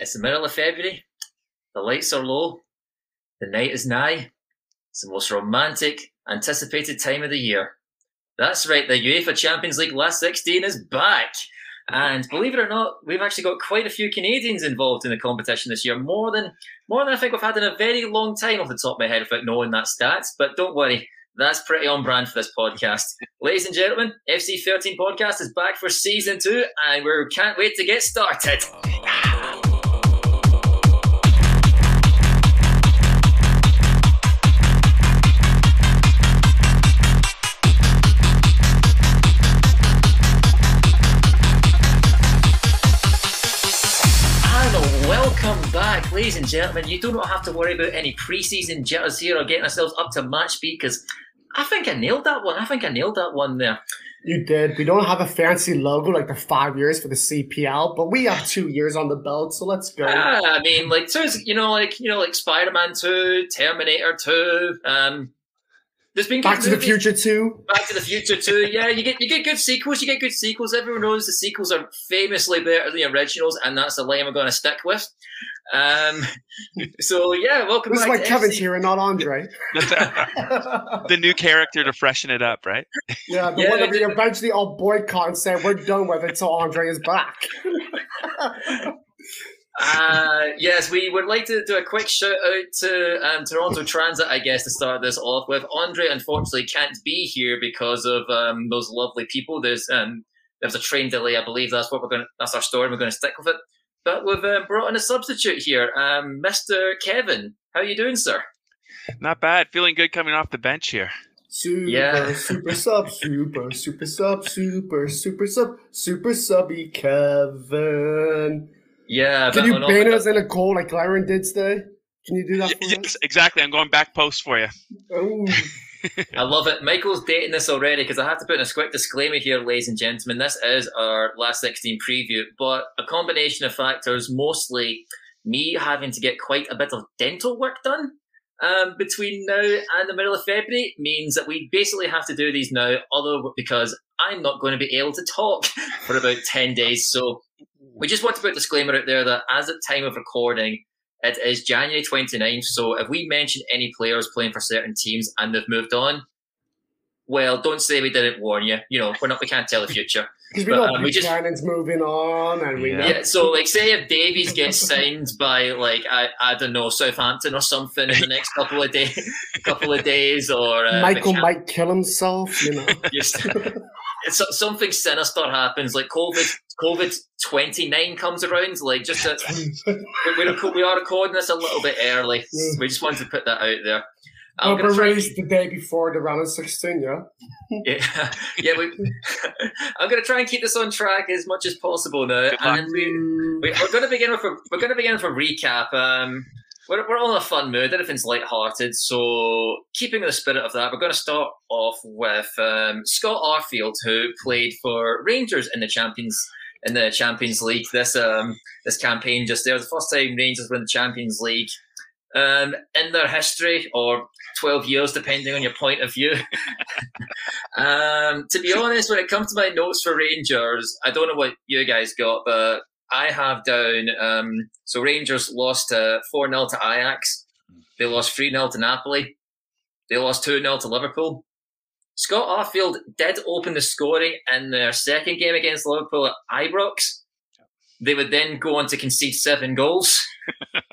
It's the middle of February. The lights are low. The night is nigh. It's the most romantic, anticipated time of the year. That's right, the UEFA Champions League last 16 is back. And believe it or not, we've actually got quite a few Canadians involved in the competition this year. More than more than I think we've had in a very long time off the top of my head without knowing that stats. But don't worry, that's pretty on brand for this podcast. Ladies and gentlemen, FC13 Podcast is back for season two, and we can't wait to get started. Oh. Back, ladies and gentlemen. You do not have to worry about any preseason jitters here or getting ourselves up to match speed because I think I nailed that one. I think I nailed that one there. You did. We don't have a fancy logo like the five years for the CPL, but we have two years on the belt, so let's go. Ah, I mean, like, so you know, like you know, like Spider Man Two, Terminator Two. Um, there's been Back good to the. Future too. Back to the Future too. Yeah, you get you get good sequels. You get good sequels. Everyone knows the sequels are famously better than the originals, and that's the line we're going to stick with. Um, so yeah, welcome This is back. why to Kevin's FC. here and not Andre. That's a- the new character to freshen it up, right? yeah, the Yeah, one that we eventually all boycott and say we're done with it until Andre is back. Uh, yes, we would like to do a quick shout out to um, Toronto Transit, I guess, to start this off with. Andre, unfortunately, can't be here because of um, those lovely people. There's um, there's a train delay, I believe. That's what we're going. to That's our story. We're going to stick with it. But we've um, brought in a substitute here, um, Mr. Kevin. How are you doing, sir? Not bad. Feeling good coming off the bench here. Super, Yeah. super sub, super, super sub, super, super sub, super subby Kevin. Yeah. Can you ban us in a goal like Lyron did today? Can you do that for yes, exactly. I'm going back post for you. Oh. I love it. Michael's dating this already because I have to put in a quick disclaimer here, ladies and gentlemen. This is our last 16 preview, but a combination of factors, mostly me having to get quite a bit of dental work done um, between now and the middle of February, means that we basically have to do these now, although because I'm not going to be able to talk for about 10 days. So we just want to put a disclaimer out there that as at time of recording, it is January 29th. So if we mention any players playing for certain teams and they've moved on, well, don't say we didn't warn you. You know, we're not, we can't tell the future. Because we But, know um, we just- Buchanan's moving on, and we Yeah. know Yeah. So like, say if Davies gets signed by like I, I don't know Southampton or something in the next couple of days, couple of days, or uh, Michael McCann- might kill himself, you know. just it's, something sinister happens, like COVID COVID twenty nine comes around, like just a, we, we, we are recording this a little bit early. Yeah. We just wanted to put that out there. I'm gonna but try. released the day before the round of 16, yeah? Yeah, yeah. We, I'm going to try and keep this on track as much as possible now, and we, we, we're going to begin with a, we're going to begin with a recap. Um, we're, we're all in a fun mood. Everything's light-hearted, so keeping the spirit of that, we're going to start off with um, Scott Arfield, who played for Rangers in the Champions in the Champions League this um, this campaign. Just there, the first time Rangers win the Champions League um, in their history, or 12 years, depending on your point of view. um, to be honest, when it comes to my notes for Rangers, I don't know what you guys got, but I have down. Um, so Rangers lost 4 0 to Ajax. They lost 3 0 to Napoli. They lost 2 0 to Liverpool. Scott Arfield did open the scoring in their second game against Liverpool at Ibrox. They would then go on to concede seven goals.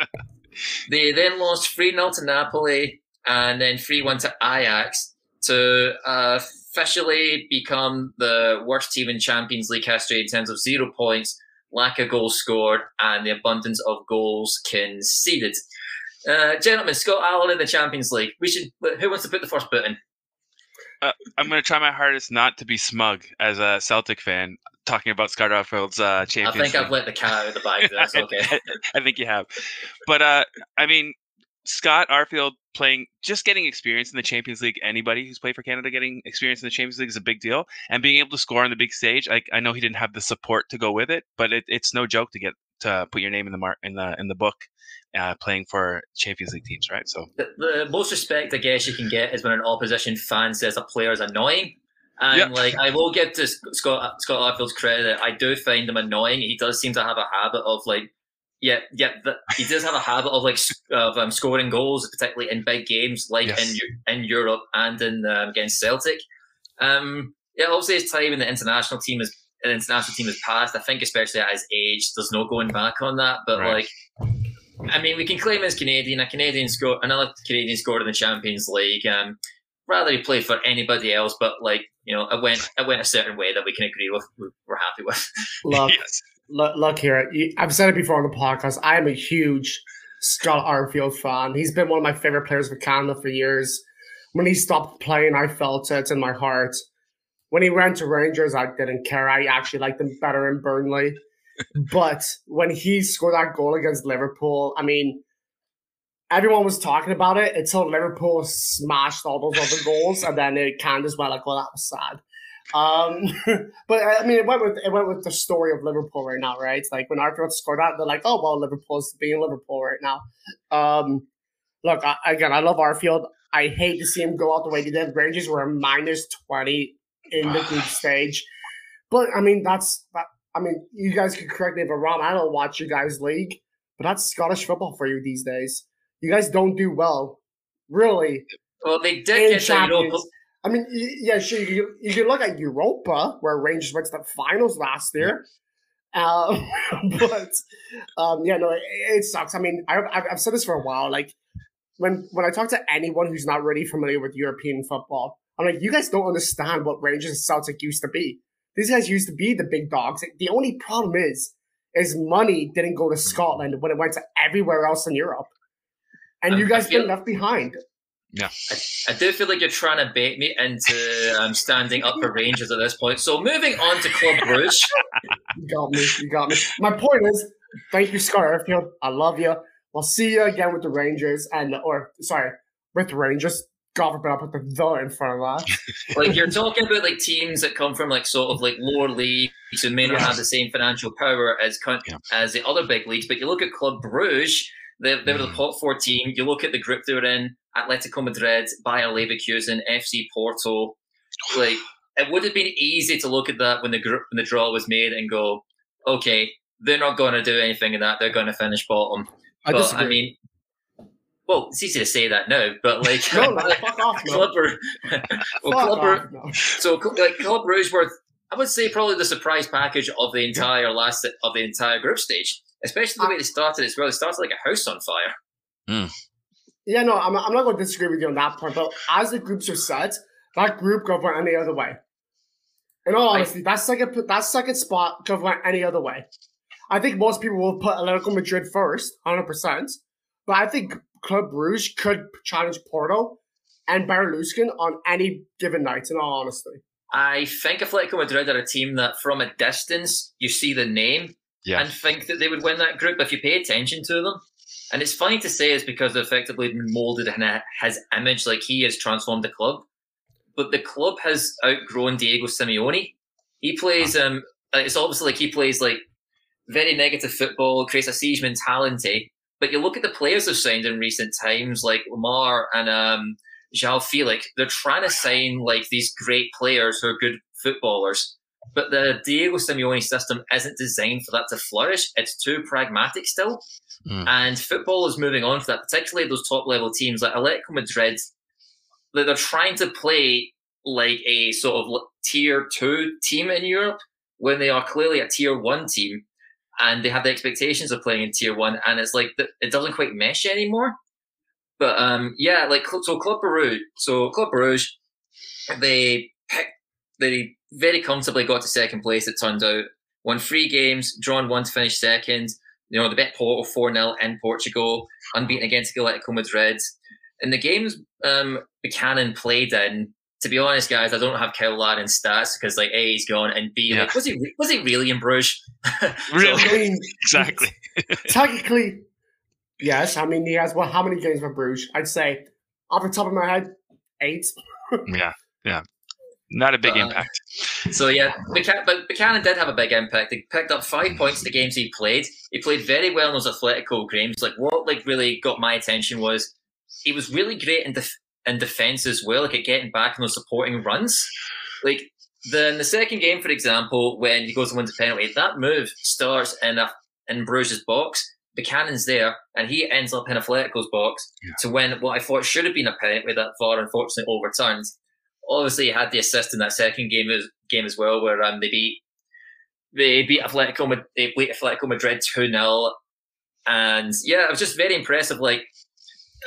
they then lost 3 0 to Napoli and then 3 1 to Ajax to uh, officially become the worst team in Champions League history in terms of zero points, lack of goals scored, and the abundance of goals conceded. Uh, gentlemen, Scott Allen in the Champions League. We should. Who wants to put the first boot in? I'm going to try my hardest not to be smug as a Celtic fan talking about Scott Arfield's uh, I Champions think I've let the cat out of the bag. That's okay. I, I think you have. But uh, I mean, Scott Arfield playing, just getting experience in the Champions League. Anybody who's played for Canada getting experience in the Champions League is a big deal, and being able to score on the big stage. I, I know he didn't have the support to go with it, but it, it's no joke to get to put your name in the mark in the in the book, uh, playing for Champions League teams, right? So the, the most respect I guess you can get is when an opposition fan says a player is annoying. And Yeah. like I will give to Scott Scott Arfield's credit, I do find him annoying. He does seem to have a habit of like yeah, yeah, he does have a habit of like of um, scoring goals, particularly in big games like yes. in in Europe and in um, against Celtic. Um, yeah, obviously his time in the international team is an international team has passed. I think especially at his age, there's no going back on that. But right. like, I mean, we can claim as Canadian. A Canadian score, another Canadian scored in the Champions League. Um, rather he played for anybody else, but like you know, it went it went a certain way that we can agree with. We're happy with. Look, yes. Look, here. I've said it before on the podcast. I am a huge Scott Arfield fan. He's been one of my favorite players for Canada for years. When he stopped playing, I felt it in my heart. When he went to Rangers, I didn't care. I actually liked him better in Burnley. but when he scored that goal against Liverpool, I mean, everyone was talking about it until Liverpool smashed all those other goals, and then it kind of went like, "Well, that was sad." Um, but I mean, it went with it went with the story of Liverpool right now, right? It's like when Arthur scored that, they're like, "Oh well, Liverpool's being Liverpool right now." Um, look, I, again, I love Arfield. I hate to see him go out the way he did. Rangers were a minus twenty in the group stage, but I mean, that's that. I mean, you guys can correct me if I'm wrong. I don't watch you guys' league, but that's Scottish football for you these days you guys don't do well, really. Well, they did get champions. The I mean, yeah, sure. You, you can look at Europa, where Rangers went to the finals last year. Uh, but um, yeah, no, it, it, sucks. I mean, I, I've, I've said this for a while. Like when when I talk to anyone who's not really familiar with European football, I'm like, you guys don't understand what Rangers and Celtic used to be. These guys used to be the big dogs. The only problem is, is money didn't go to Scotland when it went to everywhere else in Europe and um, you guys feel, been left behind. Yeah, I, I, do feel like you're trying to bait me into um, standing up for Rangers at this point. So moving on to Club Bruges. you got me. You got me. My point is, thank you, Scott Arfield. I love you. We'll see you again with the Rangers and or sorry, with the Rangers. God forbid I put the the in front of that. like you're talking about like teams that come from like sort of like lower leagues who may not yes. have the same financial power as yeah. as the other big leagues, but you look at Club Bruges they, they were the top four team. You look at the group they were in: Atletico Madrid, Bayer Leverkusen, FC Porto. Like it would have been easy to look at that when the group when the draw was made and go, okay, they're not going to do anything in that. They're going to finish bottom. I but disagree. I mean, well, it's easy to say that now, but like, no, no, fuck off, no. Club, well, Club, off, no. so like Club Rouge were, I would say, probably the surprise package of the entire last of the entire group stage especially the way they started as well. They started like a house on fire. Mm. Yeah, no, I'm, I'm not going to disagree with you on that point. But as the groups are set, that group could have went any other way. In all honesty, that second that second spot could have went any other way. I think most people will put Atletico Madrid first, hundred percent. But I think Club Bruges could challenge Porto and Bayer on any given night. In all honesty, I think Atletico Madrid are a team that, from a distance, you see the name yeah. and think that they would win that group if you pay attention to them. And it's funny to say it's because effectively molded in his image, like he has transformed the club. But the club has outgrown Diego Simeone. He plays, um, it's obviously like he plays like very negative football, creates a siege mentality. But you look at the players they've signed in recent times, like Lemar and um, João Felix, they're trying to sign like these great players who are good footballers. But the Diego Simeone system isn't designed for that to flourish. It's too pragmatic still. Mm. And football is moving on for that, particularly those top level teams like Atletico Madrid. They're trying to play like a sort of tier two team in Europe when they are clearly a tier one team and they have the expectations of playing in tier one. And it's like, it doesn't quite mesh anymore. But um, yeah, like, so Club Bruges, so Club Bruges, they picked, they very comfortably got to second place, it turned out. Won three games, drawn one to finish second. You know, the bet Porto 4 0 in Portugal, unbeaten against Atletico Madrid. In the games um, Buchanan played in, to be honest, guys, I don't have Cyle Larin's stats because, like, A, he's gone, and B, yeah. like, was he was he really in Bruges? really? exactly. technically, yes. I mean, he has, well, how many games for Bruges? I'd say, off the top of my head, eight. yeah, yeah. Not a big but, uh, impact. So yeah, Buchanan, but Buchanan did have a big impact. He picked up five points in the games he played. He played very well in those Atletico games. Like what like really got my attention was he was really great in def- in defense as well, like at getting back in those supporting runs. Like the in the second game, for example, when he goes and wins a penalty, that move starts in a in Bruges' box. Buchanan's there, and he ends up in Atletico's box yeah. to win what I thought should have been a penalty that VAR unfortunately overturned. Obviously, he had the assist in that second game as, game as well, where um, they beat they beat Atletico, they beat Atletico Madrid two 0 and yeah, it was just very impressive. Like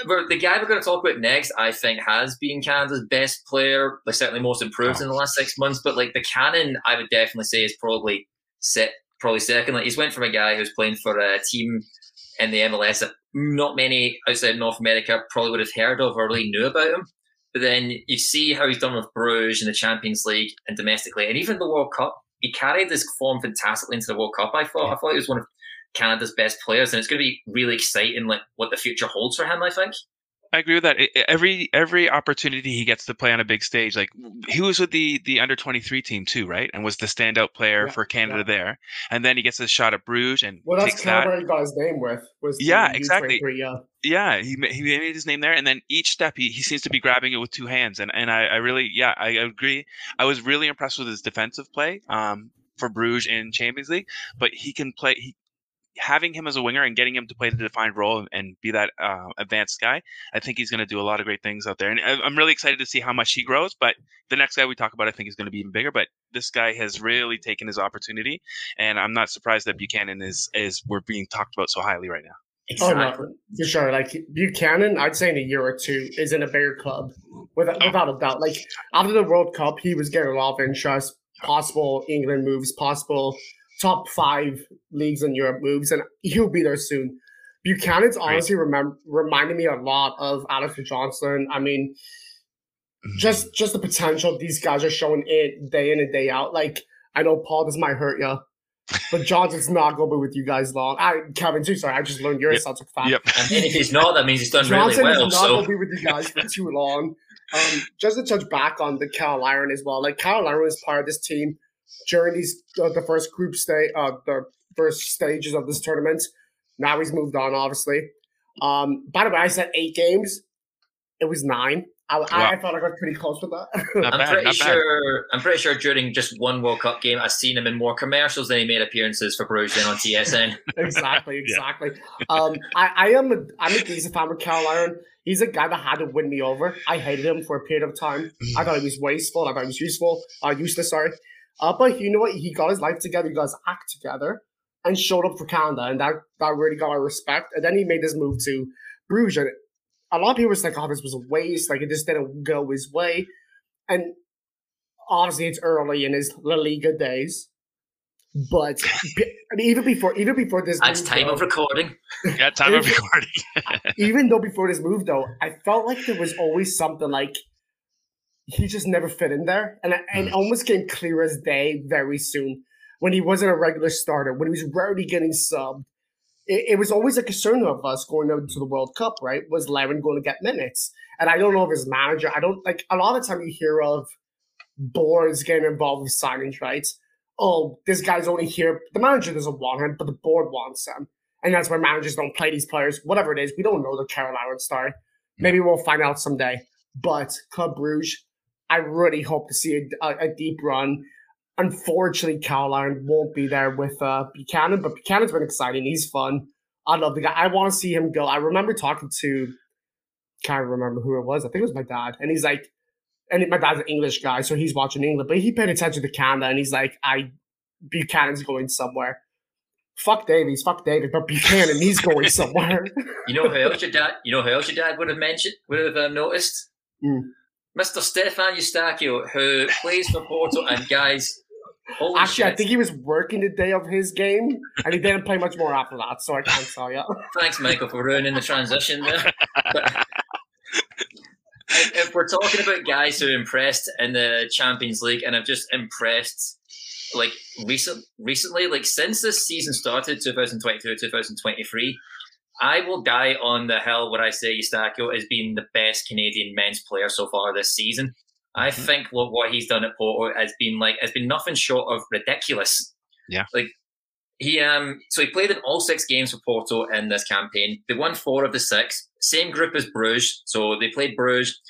the guy we're going to talk about next, I think, has been Canada's best player, like certainly most improved in the last six months. But like Buchanan, I would definitely say is probably set probably second. Like he's went from a guy who's playing for a team in the MLS that not many outside North America probably would have heard of or really knew about him. But then you see how he's done with Bruges in the Champions League and domestically, and even the World Cup. He carried this form fantastically into the World Cup. I thought. I thought he was one of Canada's best players, and it's going to be really exciting, like what the future holds for him. I think. I agree with that. Every every opportunity he gets to play on a big stage, like he was with the the under twenty three team too, right? And was the standout player yeah, for Canada yeah. there. And then he gets a shot at Bruges and well, that's takes Canada that. got his name with. Was yeah, exactly. Yeah, yeah. He he made his name there, and then each step he, he seems to be grabbing it with two hands. And and I, I really yeah I agree. I was really impressed with his defensive play. Um, for Bruges in Champions League, but he can play. He having him as a winger and getting him to play the defined role and be that uh, advanced guy, I think he's going to do a lot of great things out there. And I'm really excited to see how much he grows. But the next guy we talk about, I think, is going to be even bigger. But this guy has really taken his opportunity, and I'm not surprised that Buchanan is is we're being talked about so highly right now. Exactly. Oh no, for sure. Like Buchanan, I'd say in a year or two is in a bigger club, without, oh. without a doubt. Like after the World Cup, he was getting a lot of interest, possible England moves, possible top five leagues in Europe moves, and he'll be there soon. Buchanan's honestly remember, reminded me a lot of Alistair Johnston. I mean, mm-hmm. just just the potential these guys are showing it day in and day out. Like I know Paul, this might hurt you, but Johnston's not going to be with you guys long. I Kevin too. Sorry, I just learned you're yep. a Celtic fan. Yep. And if he's not, that means he's done Johnston really well. Johnston not so. going to be with you guys for too long. Um, just to touch back on the Cyle Larin as well. Like Cyle Larin is part of this team during these uh, the first group stage, uh, the first stages of this tournament. Now he's moved on, obviously. Um, by the way, I said eight games. It was nine. I, wow. I, I, thought I got pretty close with that. I'm bad, pretty sure. I'm pretty sure during just one World Cup game, I've seen him in more commercials than he made appearances for Bruges on TSN. exactly, exactly. yeah. um, I, I am a I'm a decent fan with Cyle Larin. He's a guy that had to win me over. I hated him for a period of time. I thought he was wasteful. I thought he was useful. Uh, useless. Sorry. Uh, but you know what? He got his life together. He got his act together and showed up for Canada, and that that really got my respect. And then he made this move to Bruges, and a lot of people were like, "Oh, this was a waste. Like it just didn't go his way." And obviously, it's early in his La Liga days. But I mean, even before even before this, that's time though, of recording. Yeah, time of recording. even though before this move, though, I felt like there was always something like he just never fit in there, and and mm. almost came clear as day very soon when he wasn't a regular starter, when he was rarely getting subbed. It, it was always a concern of us going out to the World Cup, right? Was Levin going to get minutes? And I don't know if his manager. I don't like a lot of time you hear of boards getting involved with signings, right? Oh, this guy's only here. The manager doesn't want him, but the board wants him. And that's why managers don't play these players. Whatever it is, we don't know the Carol Aaron story. Maybe we'll find out someday. But Club Bruges, I really hope to see a, a, a deep run. Unfortunately, Caroline won't be there with uh, Buchanan, but Buchanan's been exciting. He's fun. I love the guy. I want to see him go. I remember talking to, can't remember who it was. I think it was my dad, and he's like, and my dad's an English guy, so he's watching England, but he paid attention to Canada, and he's like, I Buchanan's going somewhere. Fuck Davies, fuck David, but Buchanan, he's going somewhere. you know who else your dad? You know who else your dad would have mentioned? Would have um, noticed? Mm. Mr. Stefan Eustáquio, who plays for Porto, and guys, Actually, shit. I think he was working the day of his game, and he didn't play much more after that, so I can't tell you. Thanks, Michael, for ruining the transition there. But if we're talking about guys who impressed in the Champions League and have just impressed, like recent, recently, like since this season started, 2022 2023, I will die on the hill where I say Eustáquio has been the best Canadian men's player so far this season. I mm-hmm. think what, what he's done at Porto has been like has been nothing short of ridiculous. Yeah. Like he um so he played in all six games for Porto in this campaign. They won four of the six. Same group as Bruges. So they played Bruges.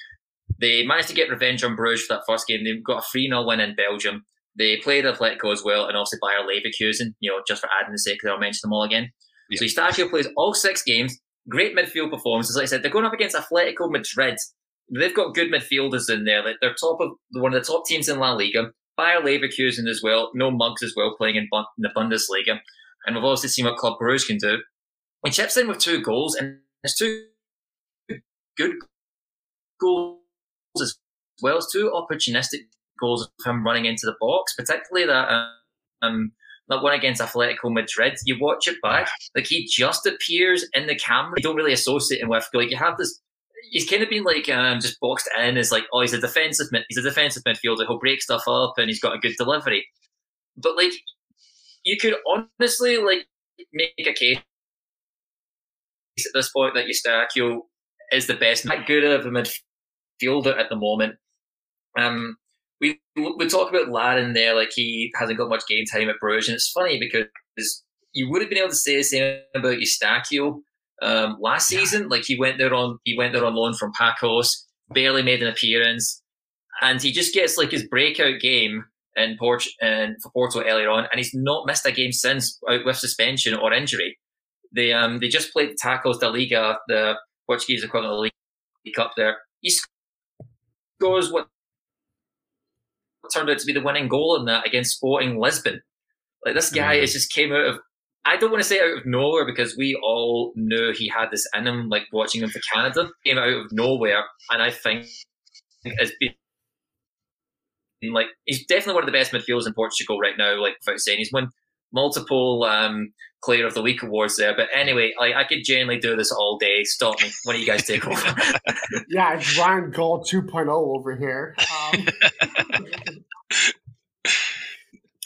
They managed to get revenge on Bruges for that first game. They got a 3 0 win in Belgium. They played Atletico as well and also Bayer Leverkusen, you know, just for adding the sake, I'll mention them all again. Yeah. So Eustáquio plays all six games, great midfield performances. Like I said, they're going up against Atletico Madrid. They've got good midfielders in there. Like they're top of one of the top teams in La Liga. Bayer Leverkusen as well. No mugs as well playing in, in the Bundesliga. And we've also seen what Club Brugge can do. He chips in with two goals, and it's two good goals as well as two opportunistic goals of him running into the box, particularly that um, that one against Atletico Madrid. You watch it back, like he just appears in the camera. You don't really associate him with like you have this. He's kind of been like um, just boxed in as like oh he's a defensive mid, he's a defensive midfielder. He'll break stuff up and he's got a good delivery. But like you could honestly like make a case at this point that Eustáquio is the best, not good of a midfielder at the moment. Um, we we talk about Larin there, like he hasn't got much game time at Bruges, and it's funny because you would have been able to say the same about Eustáquio um, last yeah. season. Like he went there on he went there on loan from Paços, barely made an appearance, and he just gets like his breakout game in Port and for Porto earlier on, and he's not missed a game since out with suspension or injury. They um they just played the Taça da Liga, the Portuguese equivalent of the League Cup. There, he scores what turned out to be the winning goal in that against Sporting Lisbon. Like this guy mm. is just came out of I don't want to say out of nowhere because we all knew he had this in him, like watching him for Canada, came out of nowhere, and I think has been like he's definitely one of the best midfielders in Portugal right now. Like without saying, he's won multiple um, Player of the Week awards there. But anyway, like I could genuinely do this all day. Stop me when you guys take over. yeah, it's Ryan Gauld 2.0 over here. Um,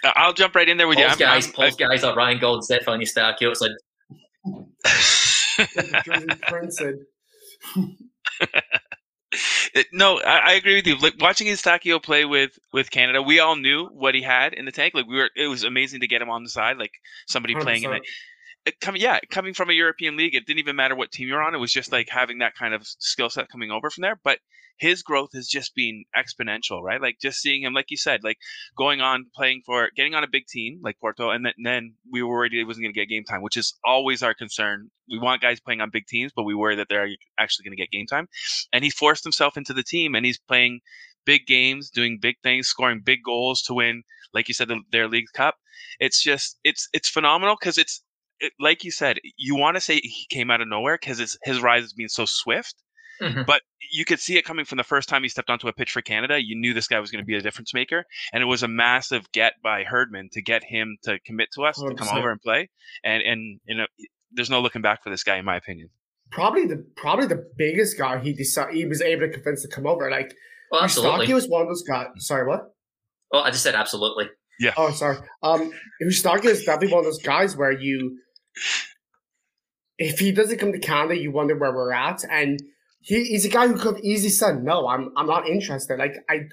I'll jump right in there with Paul's you. I'm, guys, I'm, Paul's I, guys are Ryan Gauld, Stefan Eustáquio. It's like printed. no, I, I, agree with you. Like watching Eustáquio play with with Canada, we all knew what he had in the tank. Like we were, it was amazing to get him on the side, like somebody 100%. playing in the coming yeah coming from a european league it didn't even matter what team you're on it was just like having that kind of skill set coming over from there but his growth has just been exponential right? Like just seeing him like you said like going on playing for getting on a big team like porto and then, then we were worried he wasn't going to get game time which is always our concern. We want guys playing on big teams but we worry that they're actually going to get game time. And he forced himself into the team and he's playing big games doing big things scoring big goals to win like you said the, their league cup. It's just it's it's phenomenal because it's it, like you said, you want to say he came out of nowhere because his, his rise has been so swift. Mm-hmm. But you could see it coming from the first time he stepped onto a pitch for Canada. You knew this guy was going to be a difference maker, and it was a massive get by Herdman to get him to commit to us 100%. to come over and play. And and you know, there's no looking back for this guy, in my opinion. Probably the probably the biggest guy he decided he was able to convince to come over. Like, well, absolutely. He was one of those guys. Sorry, what? Oh, I just said absolutely. Yeah. Oh, sorry. Um, Eustáquio is definitely one of those guys where you if he doesn't come to Canada, you wonder where we're at. And he, he's a guy who could have easily said, no, I'm, I'm not interested. Like, I,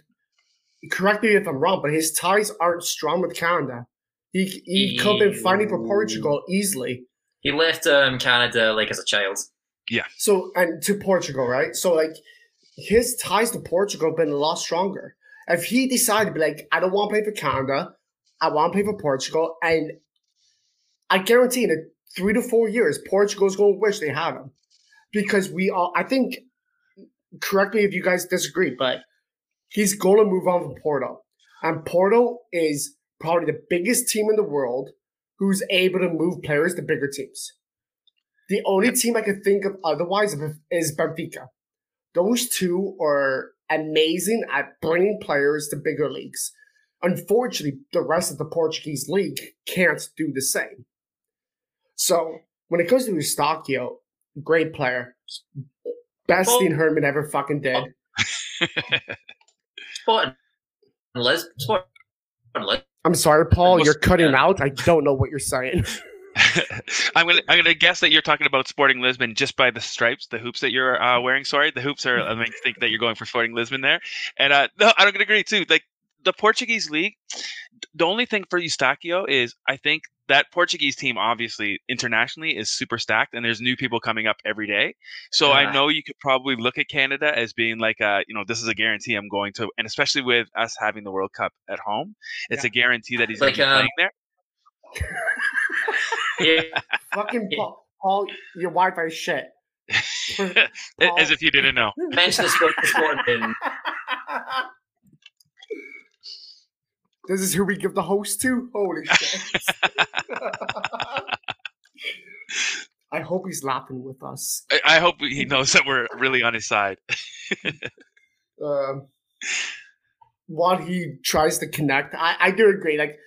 correct me if I'm wrong, but his ties aren't strong with Canada. He, he, he could have been fighting for Portugal easily. He left um, Canada like as a child. Yeah. So, and to Portugal, right? So, like, his ties to Portugal have been a lot stronger. If he decided to be like, I don't want to play for Canada, I want to play for Portugal, and I guarantee in three to four years, Portugal's going to wish they had him because we all. I think. Correct me if you guys disagree, but he's going to move on from Porto, and Porto is probably the biggest team in the world who's able to move players to bigger teams. The only team I could think of otherwise is Benfica. Those two are amazing at bringing players to bigger leagues. Unfortunately, the rest of the Portuguese league can't do the same. So when it comes to Eustáquio, great player, best oh. Dean Herdman ever fucking did. Sport, sport, I'm sorry, Paul. You're cutting out. I don't know what you're saying. I'm gonna I'm gonna guess that you're talking about Sporting Lisbon just by the stripes, the hoops that you're uh, wearing. Sorry, the hoops are I think that you're going for Sporting Lisbon there. And uh, no, I'm gonna agree too. Like the Portuguese league, the only thing for Eustáquio is I think that Portuguese team, obviously internationally, is super stacked, and there's new people coming up every day. So yeah. I know you could probably look at Canada as being like, a, you know, this is a guarantee I'm going to, and especially with us having the World Cup at home, it's yeah. a guarantee that he's like, um, playing there. Yeah. Fucking Paul, Paul your Wi-Fi is shit. As if you didn't know. Mention this morning. This is who we give the host to. Holy shit! I hope he's laughing with us. I, I hope he knows that we're really on his side. Um, while he tries to connect, I, I do agree. Like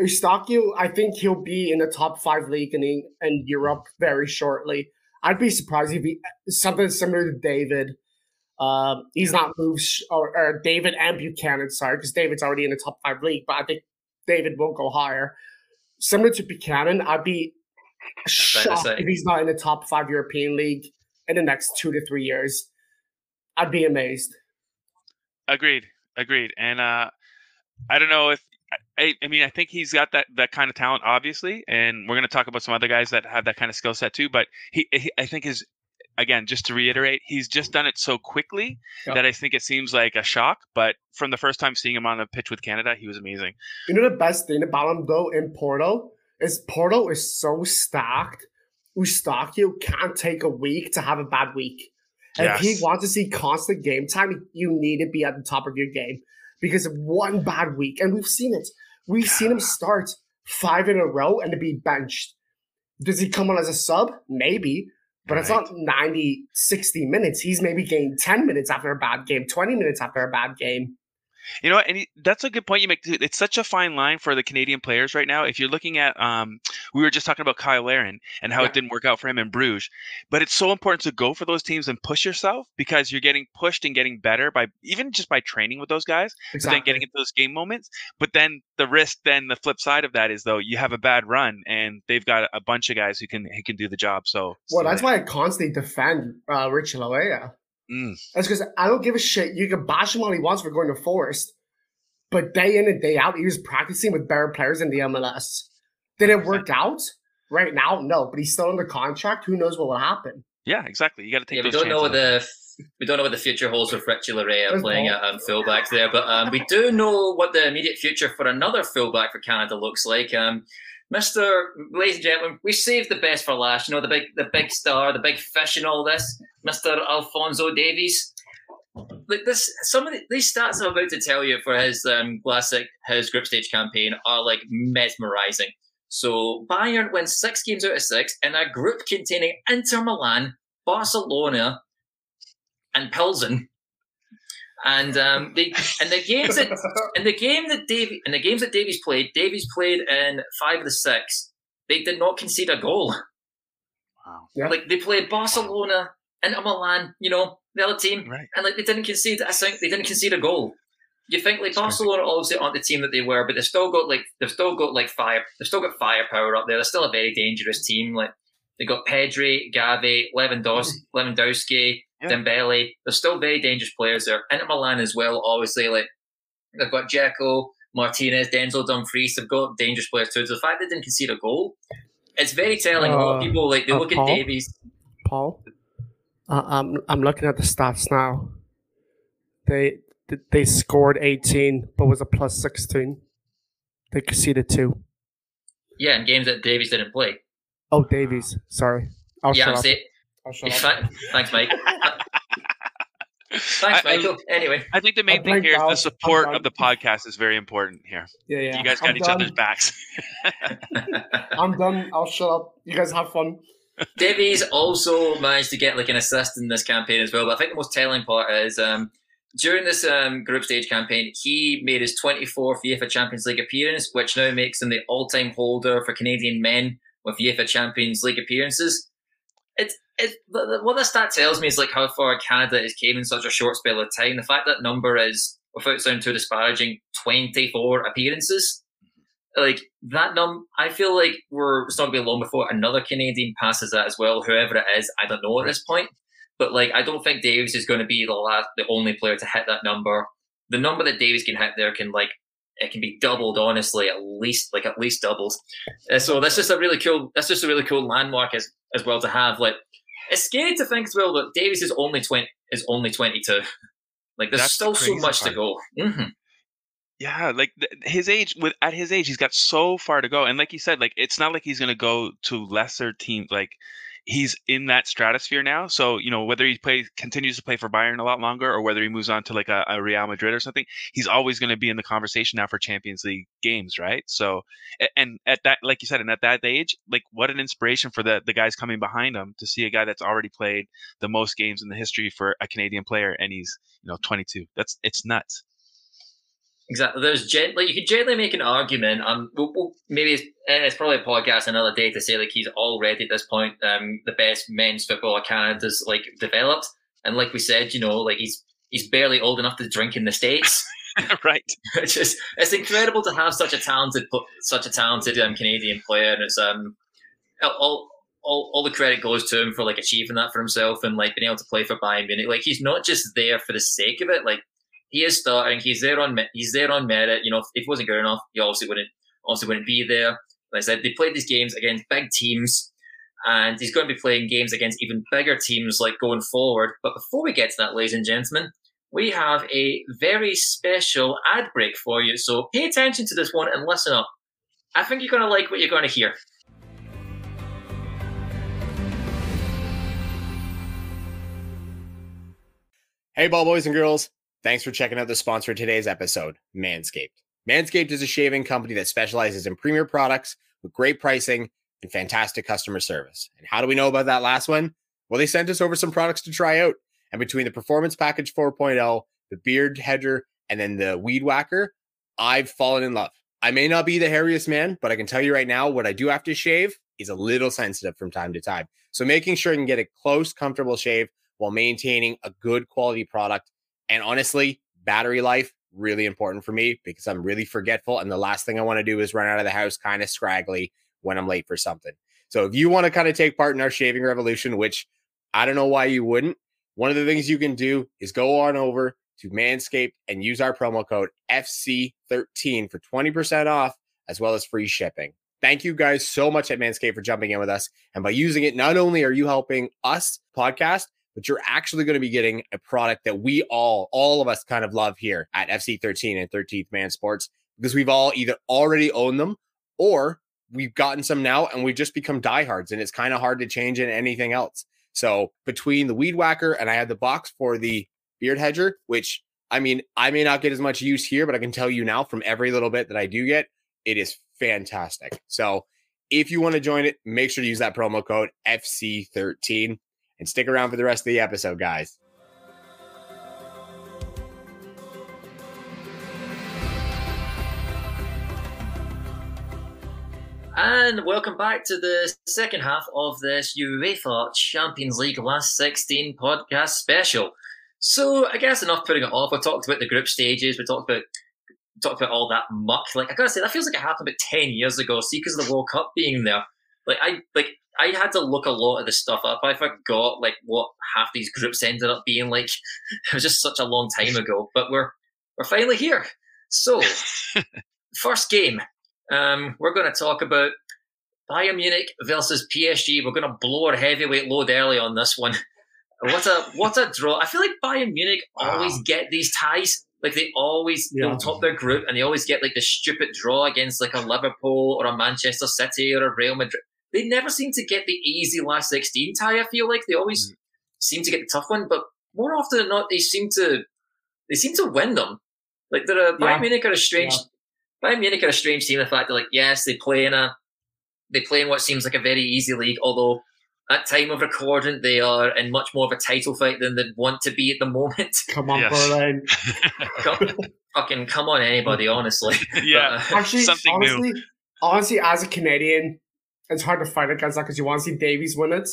Eustáquio, I think he'll be in the top five league in in Europe very shortly. I'd be surprised if he something similar to David. Uh, he's not moved, or, or David and Buchanan, sorry, because David's already in the top five league, but I think David won't go higher. Similar to Buchanan, I'd be shocked if he's not in the top five European league in the next two to three years. I'd be amazed. Agreed. Agreed. And uh, I don't know if I, I mean I think he's got that that kind of talent, obviously, and we're going to talk about some other guys that have that kind of skill set too. But he, he, I think his again, just to reiterate, he's just done it so quickly that I think it seems like a shock. But from the first time seeing him on the pitch with Canada, he was amazing. You know the best thing about him though in Porto is Porto is so stacked. Eustáquio can't take a week to have a bad week. Yes. If he wants to see constant game time, you need to be at the top of your game because of one bad week. And we've seen it. We've seen him start five in a row and to be benched. Does he come on as a sub? Maybe. But right. it's not 90, 60 minutes. He's maybe gained 10 minutes after a bad game, 20 minutes after a bad game. You know, and that's a good point you make. It's such a fine line for the Canadian players right now. If you're looking at, um, we were just talking about Cyle Larin and how yeah. it didn't work out for him in Bruges, but it's so important to go for those teams and push yourself because you're getting pushed and getting better by even just by training with those guys, exactly. then getting into those game moments. But then the risk, then the flip side of that is though you have a bad run and they've got a bunch of guys who can who can do the job. So well, that's why I constantly defend uh, Rich Laryea. Mm. That's because I don't give a shit. You can bash him all he wants for going to Forest, but day in and day out, he was practicing with better players in the MLS. Did it work out right now? No, but he's still under contract. Who knows what will happen? Yeah, exactly. You got to take. Yeah, we don't know what the we don't know what the future holds for Richie Laryea playing at um, fullback there, but um, we do know what the immediate future for another fullback for Canada looks like. Um, Mr. Ladies and gentlemen, we saved the best for last. You know, the big the big star, the big fish in all this, Mr. Alphonso Davies. Like this, some of the, these stats I'm about to tell you for his um, classic, his group stage campaign are like mesmerizing. So Bayern wins six games out of six in a group containing Inter Milan, Barcelona, and Pilsen. And um, they and the games that in the game that Davy in the games that Davies played, Davies played in five of the six. They did not concede a goal. Wow. Yeah. Like they played Barcelona, Inter Milan, you know, the other team, right. and like they didn't concede. I think they didn't concede a goal. You think like Barcelona obviously aren't the team that they were, but they've still got like they've still got like fire. They've still got firepower up there. They're still a very dangerous team. Like they got Pedri, Gavi, Lewandowski, mm-hmm. Lewandowski yeah. Dembele. They're still very dangerous players there. Inter Milan as well, obviously, like they've got Dzeko, Martinez, Denzel Dumfries. They've got dangerous players too. So the fact they didn't concede a goal, it's very telling. Uh, a lot of uh, people like they uh, look Paul? at Davies. Paul, uh, I'm I'm looking at the stats now. They they scored 18, but was a plus 16. They conceded two. Yeah, in games that Davies didn't play. Oh, Davies. Sorry. I'll yeah, I'm, say, Thanks, Mike. Thanks, Michael. I, anyway, I think the main thing here is the support of the podcast is very important here. Yeah, yeah. You guys got I'm each done. other's backs. I'm done. I'll shut up. You guys have fun. Davies also managed to get like an assist in this campaign as well. But I think the most telling part is um, during this um, group stage campaign, he made his 24th UEFA Champions League appearance, which now makes him the all-time holder for Canadian men with UEFA Champions League appearances. It's it, what this stat tells me is like how far Canada has came in such a short spell of time. The fact that number is, without sounding too disparaging, 24 appearances. Like that num, I feel like we're it's not gonna be long before another Canadian passes that as well. Whoever it is, I don't know at this point. But like, I don't think Davies is going to be the last, the only player to hit that number. The number that Davies can hit there can like it can be doubled honestly at least like at least doubled uh, so that's just a really cool that's just a really cool landmark as as well to have like it's scary to think as well that Davies is only twenty is only twenty two. Like there's That's still the so much part. to go. Mm-hmm. Yeah, like th- his age with at his age, he's got so far to go. And like you said, like it's not like he's gonna go to lesser teams. Like he's in that stratosphere now. So you know whether he plays continues to play for Bayern a lot longer, or whether he moves on to like a, a Real Madrid or something, he's always going to be in the conversation now for Champions League games, right? So and at that, like you said, and at that age, like what an inspiration for the the guys coming behind him to see a guy that's already played the most games in the history for a Canadian player, and he's you know 22. That's it's nuts. Exactly. There's gently you could gently make an argument. Um, we'll, we'll, maybe it's, it's, probably a podcast another day to say like he's already at this point um the best men's footballer Canada's like developed, and like we said, you know, like he's he's barely old enough to drink in the states. right. It's just it's incredible to have such a talented such a talented um, Canadian player, and it's um all. All, all the credit goes to him for like achieving that for himself and like being able to play for Bayern Munich. Like he's not just there for the sake of it. Like he is starting. He's there on he's there on merit. You know, if, he wasn't good enough, he obviously wouldn't obviously wouldn't be there. Like I said, they played these games against big teams, and he's going to be playing games against even bigger teams like going forward. But before we get to that, ladies and gentlemen, we have a very special ad break for you. So pay attention to this one and listen up. I think you're going to like what you're going to hear. Hey, ball boys and girls. Thanks for checking out the sponsor of today's episode, Manscaped. Manscaped is a shaving company that specializes in premier products with great pricing and fantastic customer service. And how do we know about that last one? Well, they sent us over some products to try out. And between the Performance Package 4.0, the Beard Hedger, and then the Weed Whacker, I've fallen in love. I may not be the hairiest man, but I can tell you right now, what I do have to shave is a little sensitive from time to time. So making sure you can get a close, comfortable shave while maintaining a good quality product and honestly, battery life really important for me because I'm really forgetful. And the last thing I want to do is run out of the house kind of scraggly when I'm late for something. So if you want to kind of take part in our shaving revolution, which I don't know why you wouldn't, one of the things you can do is go on over to Manscaped and use our promo code FC13 for 20% off as well as free shipping. Thank you guys so much at Manscaped for jumping in with us. And by using it, not only are you helping us podcast, but you're actually going to be getting a product that we all, all of us kind of love here at FC13 and 13th Man Sports because we've all either already owned them or we've gotten some now and we've just become diehards and it's kind of hard to change in anything else. So between the weed whacker and I had the box for the beard hedger, which I mean, I may not get as much use here, but I can tell you now from every little bit that I do get, it is fantastic. So if you want to join it, make sure to use that promo code FC13 and stick around for the rest of the episode, guys. And welcome back to the second half of this UEFA Champions League Last 16 podcast special. So I guess enough putting it off. We talked about the group stages. We talked about talked about all that muck. Like I gotta say, that feels like it happened about ten years ago. See, because of the World Cup being there. Like I like I had to look a lot of the stuff up. I forgot like what half these groups ended up being like. It was just such a long time ago. But we're we're finally here. So first game, um, we're going to talk about Bayern Munich versus PSG. We're going to blow our heavyweight load early on this one. What a what a draw! I feel like Bayern Munich always get these ties. Like they always yeah. they'll top their group and they always get like the stupid draw against like a Liverpool or a Manchester City or a Real Madrid they never seem to get the easy last 16 tie. I feel like they always mm. seem to get the tough one, but more often than not, they seem to they seem to win them. Like they're a, yeah. Bayern Munich are a strange yeah. Bayern Munich are a strange team. The fact that like yes, they play in a they play in what seems like a very easy league, although at time of recording they are in much more of a title fight than they'd want to be at the moment. Come on, yes. Berlin. come, fucking come on, anybody. Honestly, yeah. But, uh, Actually, something honestly, new. Honestly, as a Canadian, it's hard to fight against that because you want to see Davies win it,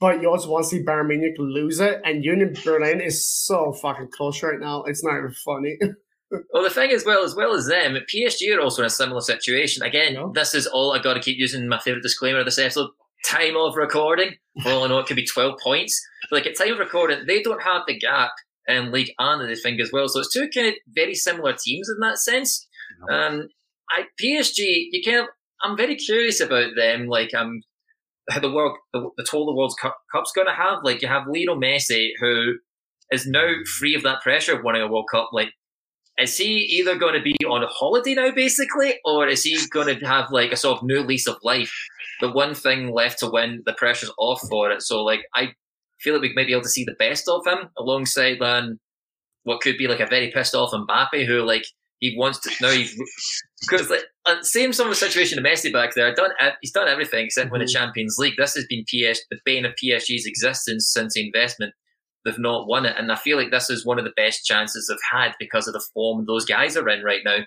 but you also want to see Bayern Munich lose it. And Union Berlin is so fucking close right now; it's not even funny. well, the thing is, well, as well as them, PSG are also in a similar situation. Again, no. this is all I got to keep using my favorite disclaimer of this episode: time of recording. For all I know, it could be twelve points. But like at time of recording, they don't have the gap in League and they think as well. So it's two kind of very similar teams in that sense. Um, I PSG, you kind of I'm very curious about them. Like, um, how the world, the, the total the World Cup, Cup's going to have. Like, you have Lionel Messi, who is now free of that pressure of winning a World Cup. Like, is he either going to be on holiday now, basically, or is he going to have like a sort of new lease of life? The one thing left to win, the pressure's off for it. So, like, I feel like we might be able to see the best of him alongside then what could be like a very pissed off Mbappe, who like he wants to now he's because like uh, same sort of situation to Messi back there. Done he's done everything except mm-hmm. win the mm-hmm. Champions League. This has been PS the bane of PSG's existence since the investment. They've not won it, and I feel like this is one of the best chances they've had because of the form those guys are in right now.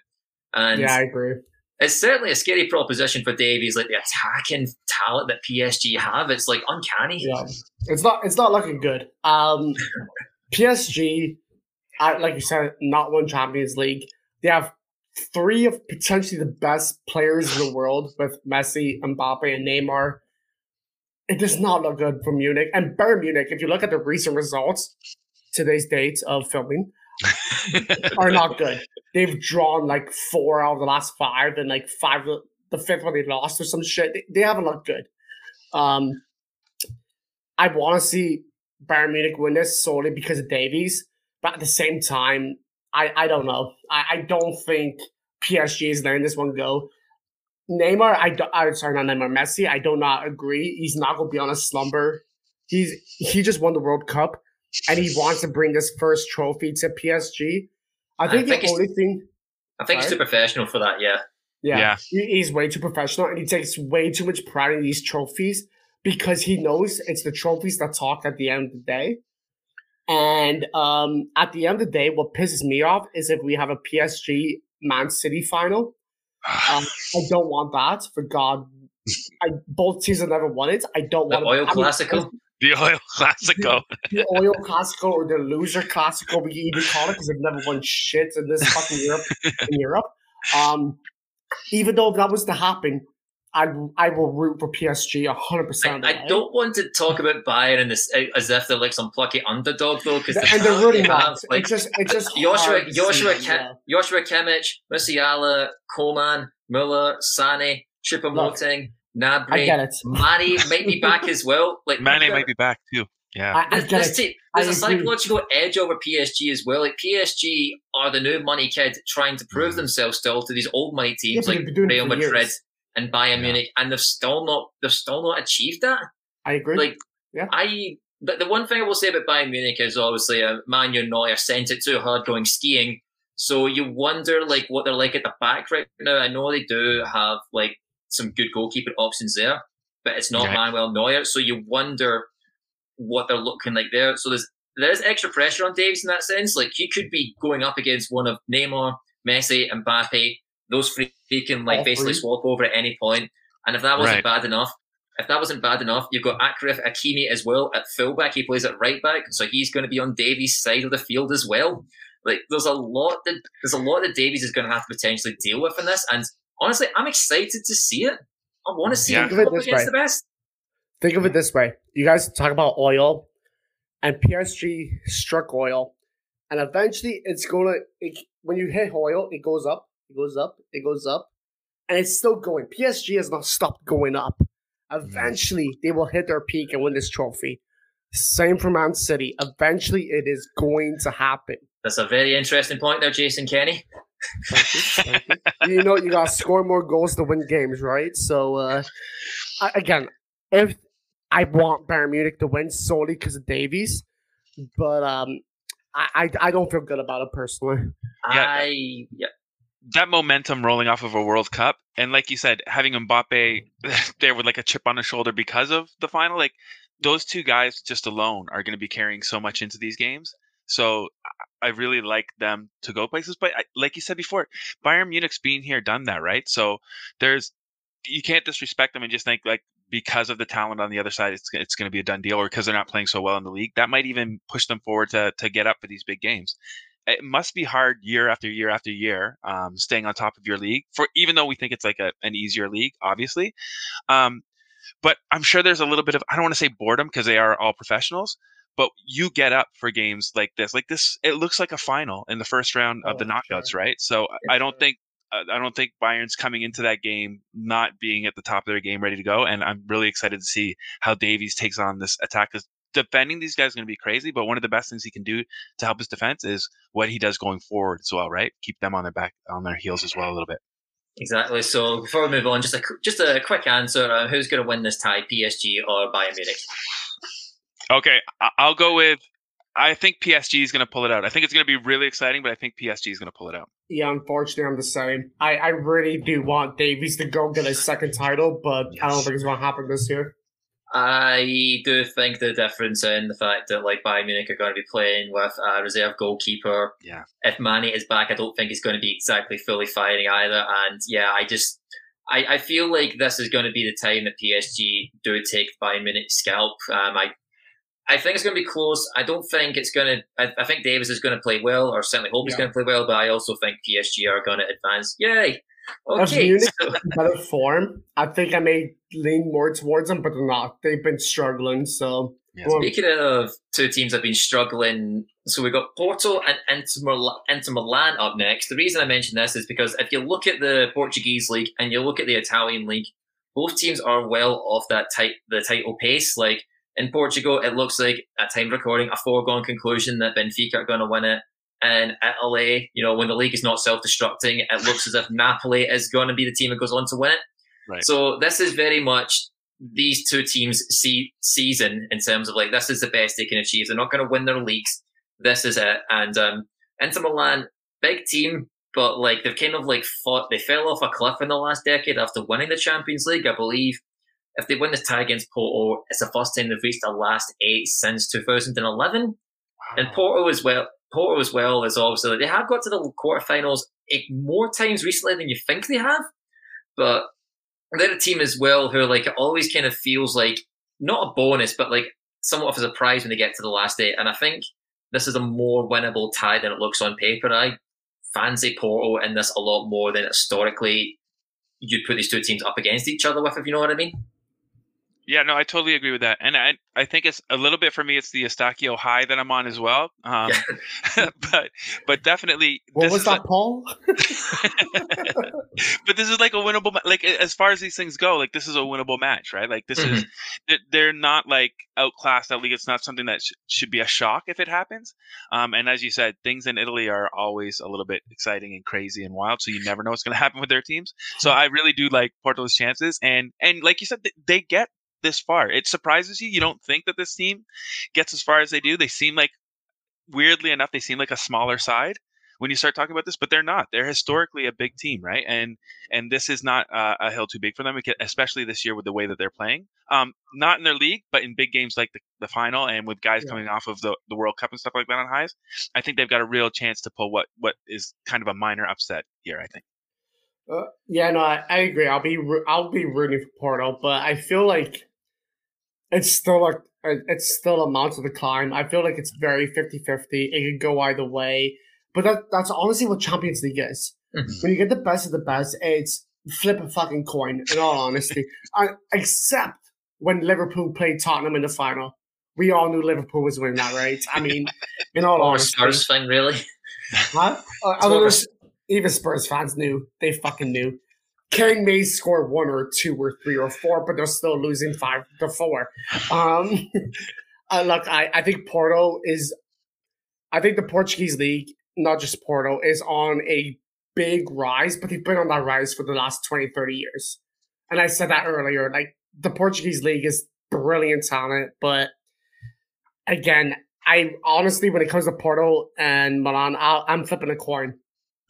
And yeah, I agree. It's certainly a scary proposition for Davies, like the attacking talent that PSG have. It's like uncanny. Yeah, it's not. It's not looking good. Um, PSG, like you said, not won Champions League. They have three of potentially the best players in the world with Messi, Mbappe, and Neymar. It does not look good for Munich. And Bayern Munich, if you look at the recent results, today's date of filming, are not good. They've drawn like four out of the last five, and like five, the fifth one they lost or some shit. They, they haven't looked good. Um, I want to see Bayern Munich win this solely because of Davies, but at the same time, I, I don't know. I, I don't think PSG is letting this one go. Neymar, I do, I'm sorry, not Neymar, Messi. I do not agree. He's not going to be on a slumber. He's he just won the World Cup, and he wants to bring this first trophy to PSG. I think, I think the only thing. I think sorry? he's too professional for that. Yeah. Yeah, yeah. He, he's way too professional, and he takes way too much pride in these trophies because he knows it's the trophies that talk at the end of the day. And um, at the end of the day, what pisses me off is if we have a PSG Man City final. Um, I don't want that. For God, I, both teams have never won it. I don't want the want oil classical. The oil classical. The, the oil classical or the loser classical, we even call it because they've never won shit in this fucking Europe. In Europe, um, even though if that was to happen, I I will root for PSG hundred percent. I, don't want to talk about Bayern this, as if they're like some plucky underdog though, because and they're really not. Like it's just it's just Joshua Joshua Ke- yeah. Joshua Kimmich, Musiala, Coman, Muller, Sane, Choupo-Moting, Gnabry, I get it. Mane might be back as well. Like Mane might be back too. Yeah, I, I this, there's I a psychological edge over PSG as well. Like PSG are the new money kid trying to prove mm. themselves still to these old money teams yeah, like Real Madrid. Years and Bayern yeah. Munich, and they've still not they've still not achieved that. I agree. Like, yeah, I. But the one thing I will say about Bayern Munich is obviously uh, Manuel Neuer sent it too hard going skiing. So you wonder like what they're like at the back right now. I know they do have like some good goalkeeper options there, but it's not yeah. Manuel Neuer. So you wonder what they're looking like there. So there's there's extra pressure on Davies in that sense. Like he could be going up against one of Neymar, Messi, and Mbappe those three can like All basically three. swap over at any point. And if that wasn't right. bad enough, if that wasn't bad enough, you've got Achraf Hakimi as well at fullback. He plays at right back, so he's going to be on Davies' side of the field as well. Like there's a lot that there's a lot that Davies is going to have to potentially deal with in this. And honestly, I'm excited to see it. I want to see yeah. him up against way. the best. Think of it this way: you guys talk about oil, and PSG struck oil, and eventually it's going to. It, when you hit oil, it goes up it goes up, it goes up, and it's still going. PSG has not stopped going up. Eventually, they will hit their peak and win this trophy. Same for Man City. Eventually, it is going to happen. That's a very interesting point there, Jason Kenny. Thank you, thank you. you know, you got to score more goals to win games, right? So, uh, again, if I want Bayern Munich to win solely because of Davies, but um, I, I, I don't feel good about it personally. I yeah, that momentum rolling off of a World Cup, and like you said, having Mbappe there with like a chip on his shoulder because of the final, like those two guys just alone are going to be carrying so much into these games. So I really like them to go places. But I, like you said before, Bayern Munich's been here, done that, right? So there's you can't disrespect them and just think like because of the talent on the other side, it's it's going to be a done deal, or because they're not playing so well in the league. That might even push them forward to to get up for these big games it must be hard year after year after year um, staying on top of your league for even though we think it's like a, an easier league obviously um, but i'm sure there's a little bit of i don't want to say boredom because they are all professionals but you get up for games like this like this it looks like a final in the first round of oh, the knockouts sure. right so i don't think uh, I don't think Bayern's coming into that game not being at the top of their game, ready to go. And I'm really excited to see how Davies takes on this attack. Because defending these guys is going to be crazy, but one of the best things he can do to help his defense is what he does going forward as well, right? Keep them on their back, on their heels as well a little bit. Exactly. So before we move on, just a just a quick answer: uh, Who's going to win this tie, PSG or Bayern Munich? Okay, I'll go with. I think PSG is going to pull it out. I think it's going to be really exciting, but I think PSG is going to pull it out. Yeah, unfortunately, I'm the same. I, I really do want Davies to go get a second title, but yes. I don't think it's going to happen this year. I do think the difference in the fact that like Bayern Munich are going to be playing with a reserve goalkeeper. Yeah. If Mane is back, I don't think he's going to be exactly fully firing either. And yeah, I just I, I feel like this is going to be the time that PSG do take Bayern Munich scalp. Um, I I think it's going to be close. I don't think it's going to. I, I think Davies is going to play well, or certainly hope yeah. he's going to play well. But I also think PSG are going to advance. Yay! Okay. If Munich better form, I think I may lean more towards them, but they're not. They've been struggling. So yeah. Speaking of two teams that have been struggling, so we've got Porto and Inter Milan up next. The reason I mention this is because if you look at the Portuguese league and you look at the Italian league, both teams are well off that tight the title pace. Like in Portugal, it looks like at time recording a foregone conclusion that Benfica are going to win it. And Italy, you know, when the league is not self-destructing, it looks as if Napoli is going to be the team that goes on to win it. Right. So this is very much these two teams see season in terms of like this is the best they can achieve. They're not going to win their leagues. This is it. And um, Inter Milan, big team, but like they've kind of like fought. They fell off a cliff in the last decade after winning the Champions League, I believe if they win this tie against Porto, it's the first time they've reached the last eight since 2011. Wow. And Porto as well, Porto as well is obviously they have got to the quarterfinals eh, more times recently than you think they have, but they're a team as well who like it always kind of feels like not a bonus, but like somewhat of a surprise when they get to the last eight. And I think this is a more winnable tie than it looks on paper. I fancy Porto in this a lot more than historically you'd put these two teams up against each other with, if you know what I mean. Yeah, no, I totally agree with that, and I I think it's a little bit for me. It's the Eustáquio high that I'm on as well. Um, but but definitely. What was that, a, Paul? but this is like a winnable. Like as far as these things go, like this is a winnable match, right? Like this mm-hmm. is they're not like outclassed that league. It's not something that sh- should be a shock if it happens. Um, and as you said, things in Italy are always a little bit exciting and crazy and wild. So you never know what's going to happen with their teams. So I really do like Porto's chances, and and like you said, they get this far. It surprises you. You don't think that this team gets as far as they do. They seem like, weirdly enough, they seem like a smaller side when you start talking about this, but they're not. They're historically a big team, right? And and this is not uh, a hill too big for them, especially this year with the way that they're playing. Um, not in their league, but in big games like the, the final and with guys yeah. coming off of the, the World Cup and stuff like that on highs, I think they've got a real chance to pull what what is kind of a minor upset here. I think. Uh, yeah, no, I, I, agree. I'll be I'll be rooting for Porto, but I feel like it's still like it's still a mountain to climb. I feel like it's very 50-50. It could go either way. But that that's honestly what Champions League is. Mm-hmm. When you get the best of the best, it's flip a fucking coin, in all honesty. I, except when Liverpool played Tottenham in the final. We all knew Liverpool was winning that, right? I mean, in all honesty. Spurs fan, really? Huh? Uh, even Spurs fans knew. They fucking knew. Kane may score one or two or three or four, but they're still losing five to four. Um, uh, look, I, I think Porto is, I think the Portuguese league, not just Porto, is on a big rise, but they've been on that rise for the last 20, 30 years. And I said that earlier, like the Portuguese league is brilliant talent, but again, I honestly, when it comes to Porto and Milan, i am flipping a coin.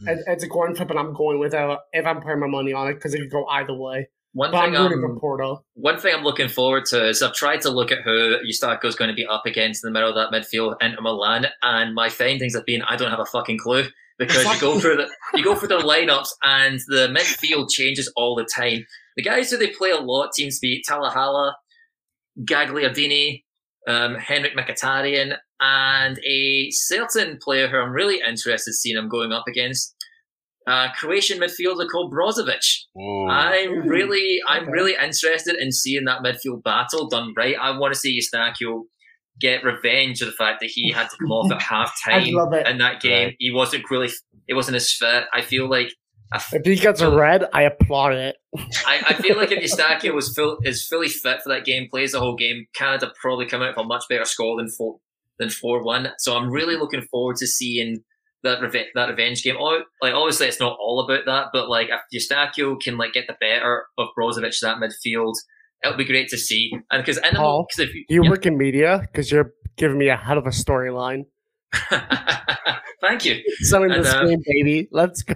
Mm. it's a coin flip, and I'm going with it if I'm putting my money on it because it could go either way. One but thing I'm, I'm Porto. One thing I'm looking forward to is I've tried to look at who Eustáquio is going to be up against in the middle of that midfield, Inter Milan, and my findings have been I don't have a fucking clue because you go through the you go through their lineups and the midfield changes all the time. The guys who they play a lot seems to be Talahalla, Gagliardini, um, Henrikh Mkhitaryan, and a certain player who I'm really interested seeing him going up against, uh, Croatian midfielder called Brozovic. I'm really, I'm okay. really interested in seeing that midfield battle done right. I want to see Eustáquio get revenge for the fact that he had to come off at half time in that game. Right. He wasn't really, it wasn't as fit. I feel like If he gets a red, I applaud it. I, I feel like if Eustáquio was full is fully fit for that game, plays the whole game, Canada probably come out with a much better score than four than four one. So I'm really looking forward to seeing that reve- that revenge game. Oh, like obviously it's not all about that, but like if Eustáquio can like get the better of Brozovic that midfield, it'll be great to see. And because Paul, if you, you yeah. work in media, because you're giving me a hell of a storyline. Thank you. Selling the uh, game, baby. Let's go.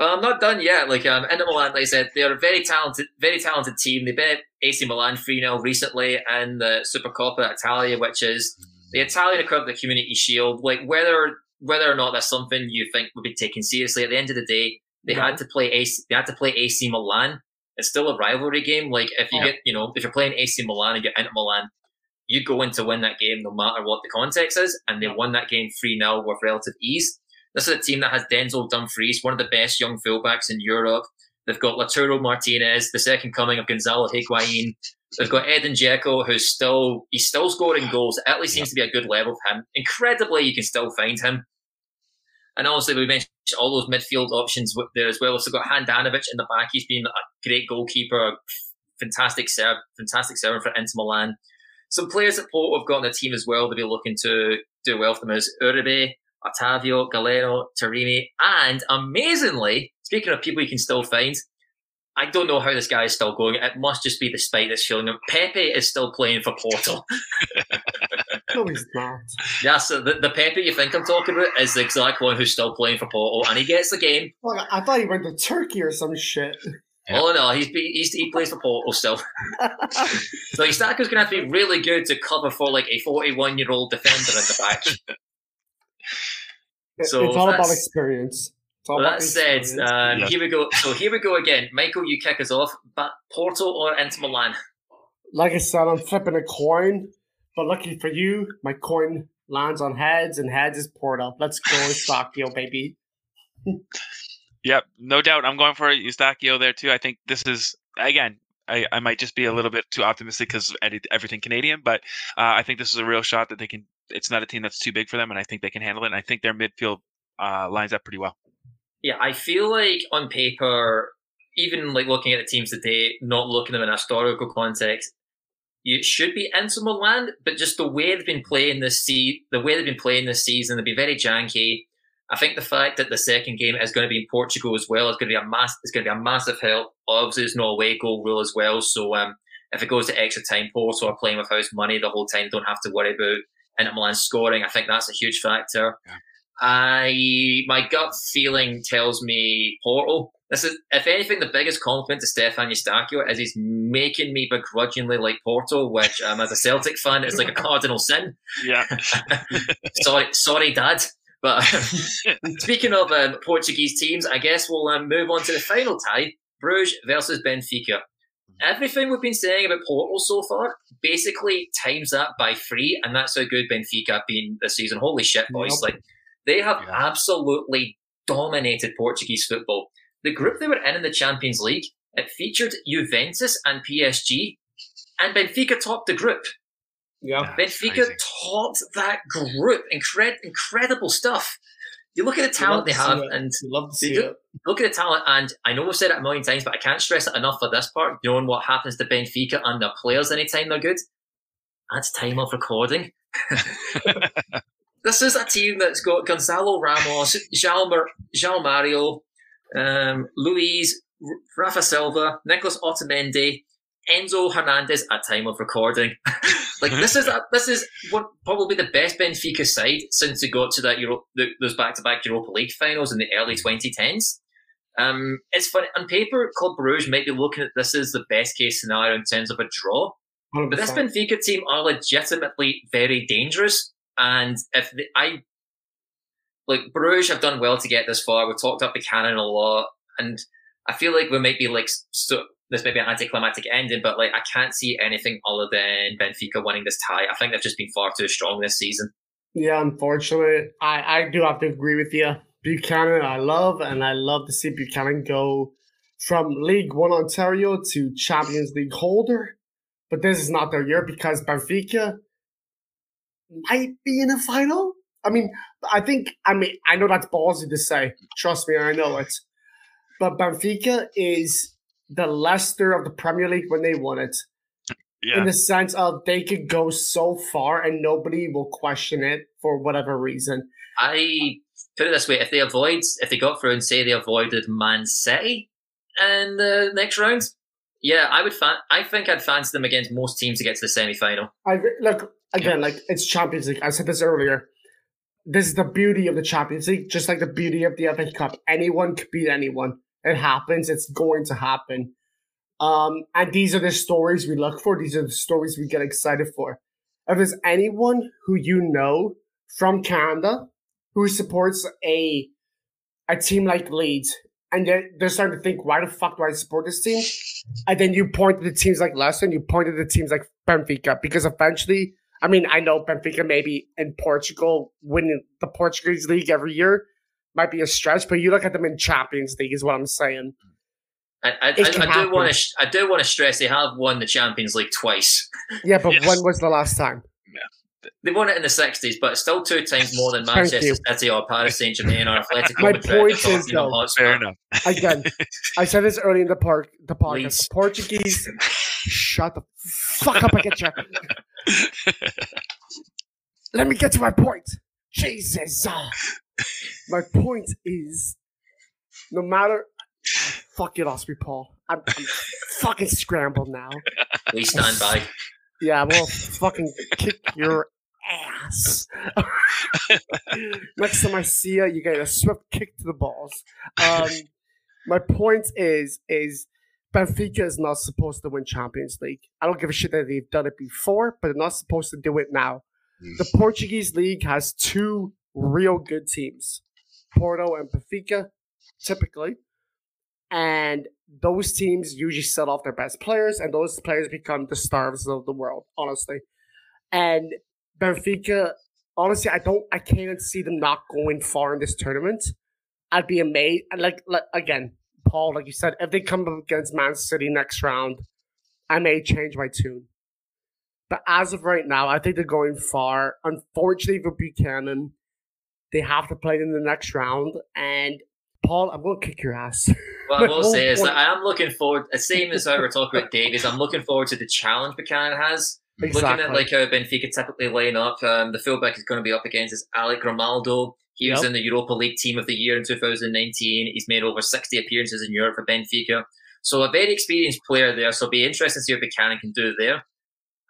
Well, I'm not done yet. Like um, Inter Milan, like I said, they're a very talented, very talented team. They beat AC Milan 3 0 recently in the Supercoppa Italia, which is the Italian equivalent of the Community Shield. Like whether whether or not that's something you think would be taken seriously, at the end of the day, they yeah. had to play AC. They had to play AC Milan. It's still a rivalry game. Like if you yeah. get, you know, if you're playing AC Milan and you get Inter Milan, you go in to win that game no matter what the context is, and they won that game 3 0 with relative ease. This is a team that has Denzel Dumfries, one of the best young fullbacks in Europe. They've got Lautaro Martinez, the second coming of Gonzalo Higuain. They've got Edin Dzeko, who's still he's still scoring goals. It at least seems to be a good level for him. Incredibly, you can still find him. And obviously, we mentioned all those midfield options there as well. So, got Handanovic in the back. He's been a great goalkeeper, fantastic serve, fantastic server for Inter Milan. Some players that Porto have got on the team as well to be looking to do well for them is Uribe, Otavio, Galeno, Taremi, and amazingly, speaking of people you can still find, I don't know how this guy is still going. It must just be the spite that's showing him. Pepe is still playing for Porto. no, he's not. Yeah, so the, the Pepe you think I'm talking about is the exact one who's still playing for Porto, and he gets the game. Well, I thought he went to Turkey or some shit. Oh, yeah. Oh no, he's, he's he plays for Porto still. so Eustáquio's going to have to be really good to cover for like a 41 year old defender in the back. so it's all about experience. Well, that said, um, here we go. So here we go again. Michael, you kick us off. But Porto or Inter Milan? Like I said, I'm flipping a coin. But lucky for you, my coin lands on heads, and heads is Porto. Let's go, Eustáquio, baby. yep, no doubt. I'm going for Eustáquio there too. I think this is again. I, I might just be a little bit too optimistic because everything Canadian, but uh, I think this is a real shot that they can. It's not a team that's too big for them, and I think they can handle it. And I think their midfield uh, lines up pretty well. Yeah, I feel like on paper, even like looking at the teams today, not looking at them in a historical context, it should be Inter Milan, but just the way they've been playing this se- the way they've been playing this season, they've been very janky. I think the fact that the second game is going to be in Portugal as well is going to be a mass. It's going to be a massive help. Obviously, there's no away goal rule as well, so um, if it goes to extra time, Porto are playing with house money the whole time. Don't have to worry about Inter Milan scoring. I think that's a huge factor. Yeah. I my gut feeling tells me Porto. This is, if anything, the biggest compliment to Stefan Eustáquio is he's making me begrudgingly like Porto, which um, as a Celtic fan, it's like a cardinal sin. Yeah. sorry, sorry, Dad. But speaking of um, Portuguese teams, I guess we'll um, move on to the final tie: Bruges versus Benfica. Everything we've been saying about Porto so far basically times that by three, and that's how good Benfica have been this season. Holy shit, boys! Yep. Like they have yeah. absolutely dominated Portuguese football. The group they were in in the Champions League, it featured Juventus and PSG, and Benfica topped the group. Yeah, Benfica topped that group. Incred- incredible stuff. You look at the talent they have, and love to see do, it. Look at the talent, and I know we've said it a million times, but I can't stress it enough for this part. Knowing what happens to Benfica and their players anytime they're good, that's time of recording. this is a team that's got Gonzalo Ramos, João, Mar- Mario, um, Luiz, Rafa Silva, Nicholas Otamendi, Enzo Fernandez at time of recording. like this is a, this is what probably the best Benfica side since they got to that Euro, those back-to-back Europa League finals in the early 2010s. Um, it's funny on paper, Club Bruges might be looking at this as the best case scenario in terms of a draw, 100%. but this Benfica team are legitimately very dangerous. And if the, I like Bruges have done well to get this far, we've talked up the cannon a lot, and I feel like we might be like so, this may be an anticlimactic ending, but like I can't see anything other than Benfica winning this tie. I think they've just been far too strong this season. Yeah, unfortunately, I I do have to agree with you. Buchanan, I love, and I love to see Buchanan go from League One Ontario to Champions League holder. But this is not their year because Benfica might be in a final. I mean, I think, I mean, I know that's ballsy to say. Trust me, I know it. but Benfica is the Leicester of the Premier League when they won it. Yeah. In the sense of they could go so far and nobody will question it for whatever reason. I put it this way: if they avoid, if they got through and say they avoided Man City in the next round, yeah, I would. Fan- I think I'd fancy them against most teams to get to the semi final. I look again, like it's Champions League. I said this earlier. This is the beauty of the Champions League, just like the beauty of the FA Cup. Anyone could beat anyone. It happens. It's going to happen. Um, and these are the stories we look for. These are the stories we get excited for. If there's anyone who you know from Canada who supports a a team like Leeds, and they're, they're starting to think, why the fuck do I support this team? And then you point to the teams like Leicester, and you point to the teams like Benfica, because eventually, I mean, I know Benfica maybe in Portugal winning the Portuguese league every year might be a stretch, but you look at them in Champions League, is what I'm saying. I, I, I, I do want to. I do want to stress they have won the Champions League twice. Yeah, but Yes. when was the last time? They won it in the sixties, but it's still two times more than Manchester you. City or Paris Saint Germain or Atletico My Madrid. point is, Tottenham though- Hotspur. Fair enough. Again, I said this early in the park, the podcast. The Portuguese, shut the fuck up! I get you. Let me get to my point. Jesus, Ah. my point is, no matter, fuck you, lost me, Paul. I'm, I'm fucking scrambled now. We stand by. Yeah, well, fucking kick your ass. Next time I see you, you get a swift kick to the balls. Um, my point is, is Benfica is not supposed to win Champions League. I don't give a shit that they've done it before, but they're not supposed to do it now. The Portuguese league has two real good teams, Porto and Benfica, typically, and those teams usually sell off their best players, and those players become the stars of the world, honestly. And Benfica, honestly, I don't, I can't see them not going far in this tournament. I'd be amazed. Like, like again, Paul, like you said, if they come up against Man City next round, I may change my tune. But as of right now, I think they're going far. Unfortunately for Buchanan, they have to play in the next round. And Paul, I'm going to kick your ass. What I will say is that I am looking forward. The same as how we're talking about Davies, I'm looking forward to the challenge Buchanan has. Looking at like how Benfica typically line up, um, the fullback is going to be up against is Alex Grimaldo. He was in the Europa League Team of the Year in 2019. He's made over 60 appearances in Europe for Benfica. So a very experienced player there. So it'll be interesting to see what Buchanan can do there.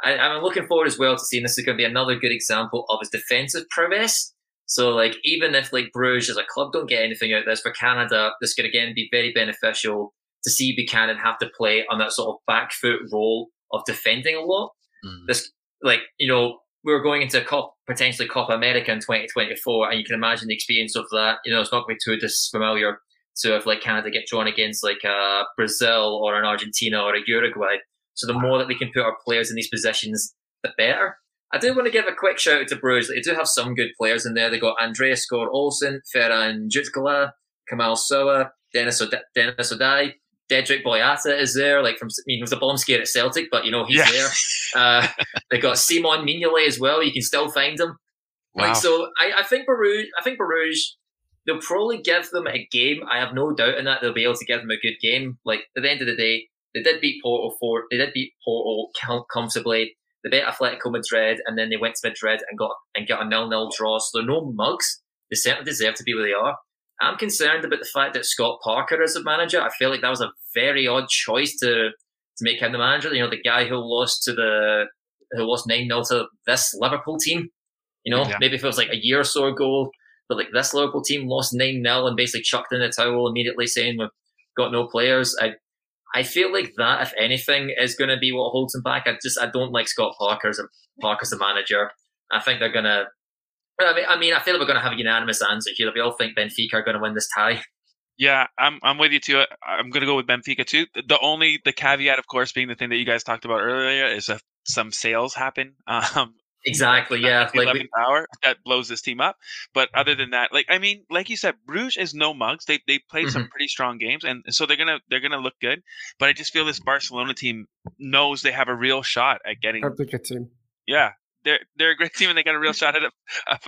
I, I'm looking forward as well to seeing this is going to be another good example of his defensive prowess. So like even if like Bruges as a club don't get anything out of this for Canada, this could again be very beneficial to see Buchanan have to play on that sort of back foot role of defending a lot Mm. this like you know we are going into a Cop, potentially Copa America in 2024, and you can imagine the experience of that. You know, it's not going to be too disfamiliar to if like Canada get drawn against like uh, Brazil or an Argentina or a Uruguay. So the more that we can put our players in these positions, the better. I do want to give a quick shout out to Bruges. They do have some good players in there. They got Andreas Skov Olsen, Ferran Jutglà, Kamal Sowah, Dennis, Od- Dennis Odoi, Dedryck Boyata is there. Like from, I mean, he was a bomb scare at Celtic, but you know he's Yeah. there. Uh, they got Simon Mignolet as well. You can still find him. Wow. Like so, I, I think Barouge. I think Barouge. They'll probably give them a game. I have no doubt in that they'll be able to give them a good game. Like at the end of the day, they did beat Porto for. They did beat Porto com- comfortably. They beat Atletico Madrid, and then they went to Madrid and got and got a nil-nil draw. So they're no mugs. They certainly deserve to be where they are. I'm concerned about the fact that Scott Parker is the manager. I feel like that was a very odd choice to to make him the manager. You know, the guy who lost to the who lost nine 0 to this Liverpool team. You know, Yeah. maybe if it was like a year or so ago, but like this Liverpool team lost nine 0 and basically chucked in the towel immediately, saying we've got no players. I I feel like that, if anything, is going to be what holds them back. I just I don't like Scott Parker as a Parker's the manager. I think they're gonna. I mean, I mean, I feel like we're going to have a unanimous answer here. We all think Benfica are going to win this tie. Yeah, I'm I'm with you too. I'm gonna go with Benfica too. The only the caveat, of course, being the thing that you guys talked about earlier, is if some sales happen. Um, Exactly. Yeah. at the Like we, 11th hour that blows this team up. But other than that, like I mean, like you said, Bruges is no mugs. They they played some pretty strong games, and so they're gonna they're gonna look good. But I just feel this Barcelona team knows they have a real shot at getting. That's a good team. Yeah, they're they're a great team, and they got a real shot at a,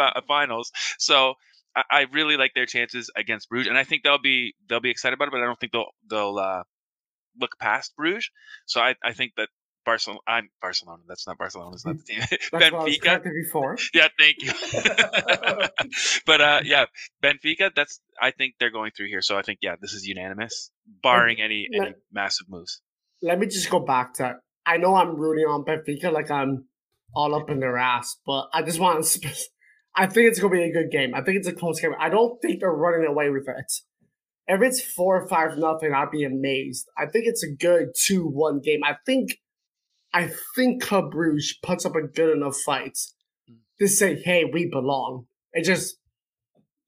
a, a finals. So I, I really like their chances against Bruges, and I think they'll be they'll be excited about it. But I don't think they'll they'll uh, look past Bruges. So I, I think that Barcelona. I'm Barcelona. That's not Barcelona. It's not the team. That's what I was Benfica. before. Yeah, thank you. but uh, yeah, Benfica. That's I think they're going through here. So I think yeah, this is unanimous, barring any let- any massive moves. Let me just go back to. I know I'm rooting on Benfica like I'm all up in their ass, but I just want to. I think it's gonna be a good game. I think it's a close game. I don't think they're running away with it. If it's four or five nothing, I'd be amazed. I think it's a good two one game. I think, I think Club Bruges puts up a good enough fight to say, "Hey, we belong." It just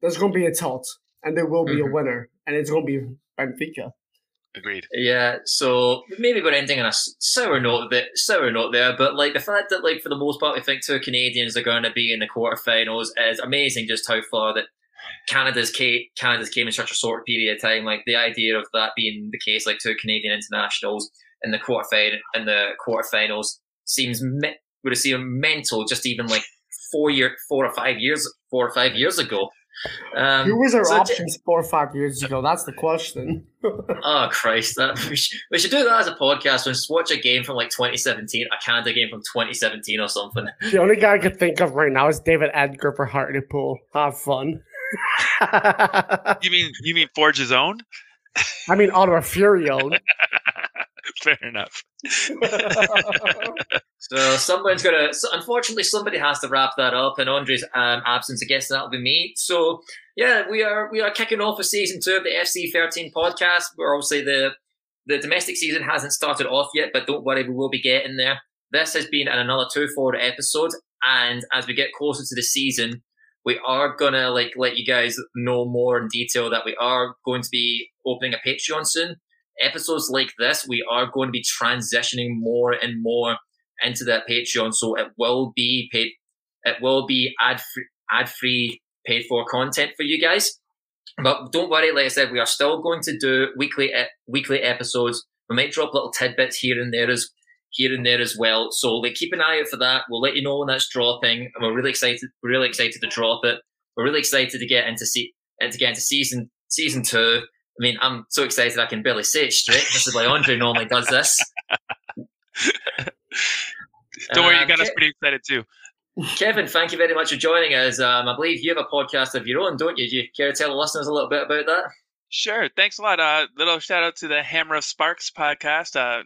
there's gonna be a tilt, and there will be a Mhm. winner, and it's gonna be Benfica. Agreed. Yeah, so maybe we're ending on a sour note, bit sour note there. But like the fact that, like for the most part, we think two Canadians are going to be in the quarterfinals is amazing. Just how far that Canada's came, Canada's came in such a short period of time. Like the idea of that being the case, like two Canadian internationals in the quarterfinal in the quarterfinals seems me- would have seemed mental. Just even like four year, four or five years, four or five years ago. Um, Who was our so j- options four or five years ago? That's the question. Oh Christ! That we should, we should do that as a podcast. and just watch a game from like 2017, a Canada game from 2017 or something. the only guy I could think of right now is David Edgar for Hartlepool. Have fun. You mean you mean Forge his own? I mean, Ottawa Fury. Fair enough. So someone's gonna. So unfortunately, somebody has to wrap that up. In Andre's um, absence, I guess that'll be me. So yeah, we are we are kicking off with season two of the FC 13 podcast. We're obviously the the domestic season hasn't started off yet, but don't worry, we will be getting there. This has been another two forward episode, and as we get closer to the season, we are gonna like let you guys know more in detail that we are going to be opening a Patreon soon. Episodes like this, we are going to be transitioning more and more into that Patreon, so it will be paid. It will be ad free, ad free, paid for content for you guys. But don't worry, like I said, we are still going to do weekly weekly episodes. We might drop little tidbits here and there as here and there as well. So like keep an eye out for that. We'll let you know when that's dropping, and we're really excited. We're really excited to drop it. We're really excited to get into see and to get into season season two. I mean, I'm so excited I can barely say it straight. This is why Andre normally does this. Don't worry, you Um, got us pretty excited too. Kevin, thank you very much for joining us. Um, I believe you have a podcast of your own, don't you? Do you care to tell the listeners a little bit about that? Sure. Thanks a lot. Uh, little shout out to the Hammer of Sparks podcast. Uh,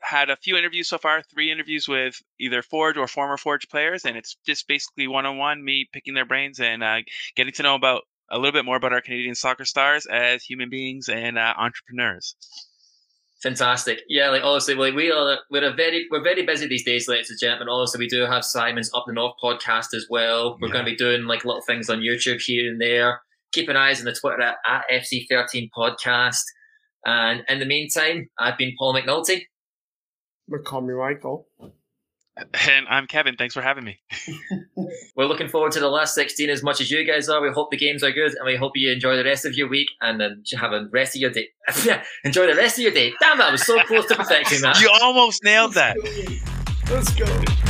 had a few interviews so far, three interviews with either Forge or former Forge players, and it's just basically one on one, me picking their brains and uh, getting to know about a little bit more about our Canadian soccer stars as human beings and uh, entrepreneurs. Fantastic. Yeah, like honestly, like we are we're a very we're very busy these days, ladies and gentlemen. Also, we do have Simon's Up the North podcast as well. We're Yeah. going to be doing like little things on YouTube here and there. Keep an eye on the Twitter at, at FC13 podcast. And in the meantime, I've been Paul McNulty. But call me Michael. And I'm Kevin. Thanks for having me. We're looking forward to the last 16 as much as you guys are. We hope the games are good and we hope you enjoy the rest of your week and then have a rest of your day. enjoy the rest of your day. Damn it, I was so close to perfecting that. You almost nailed that. Let's go.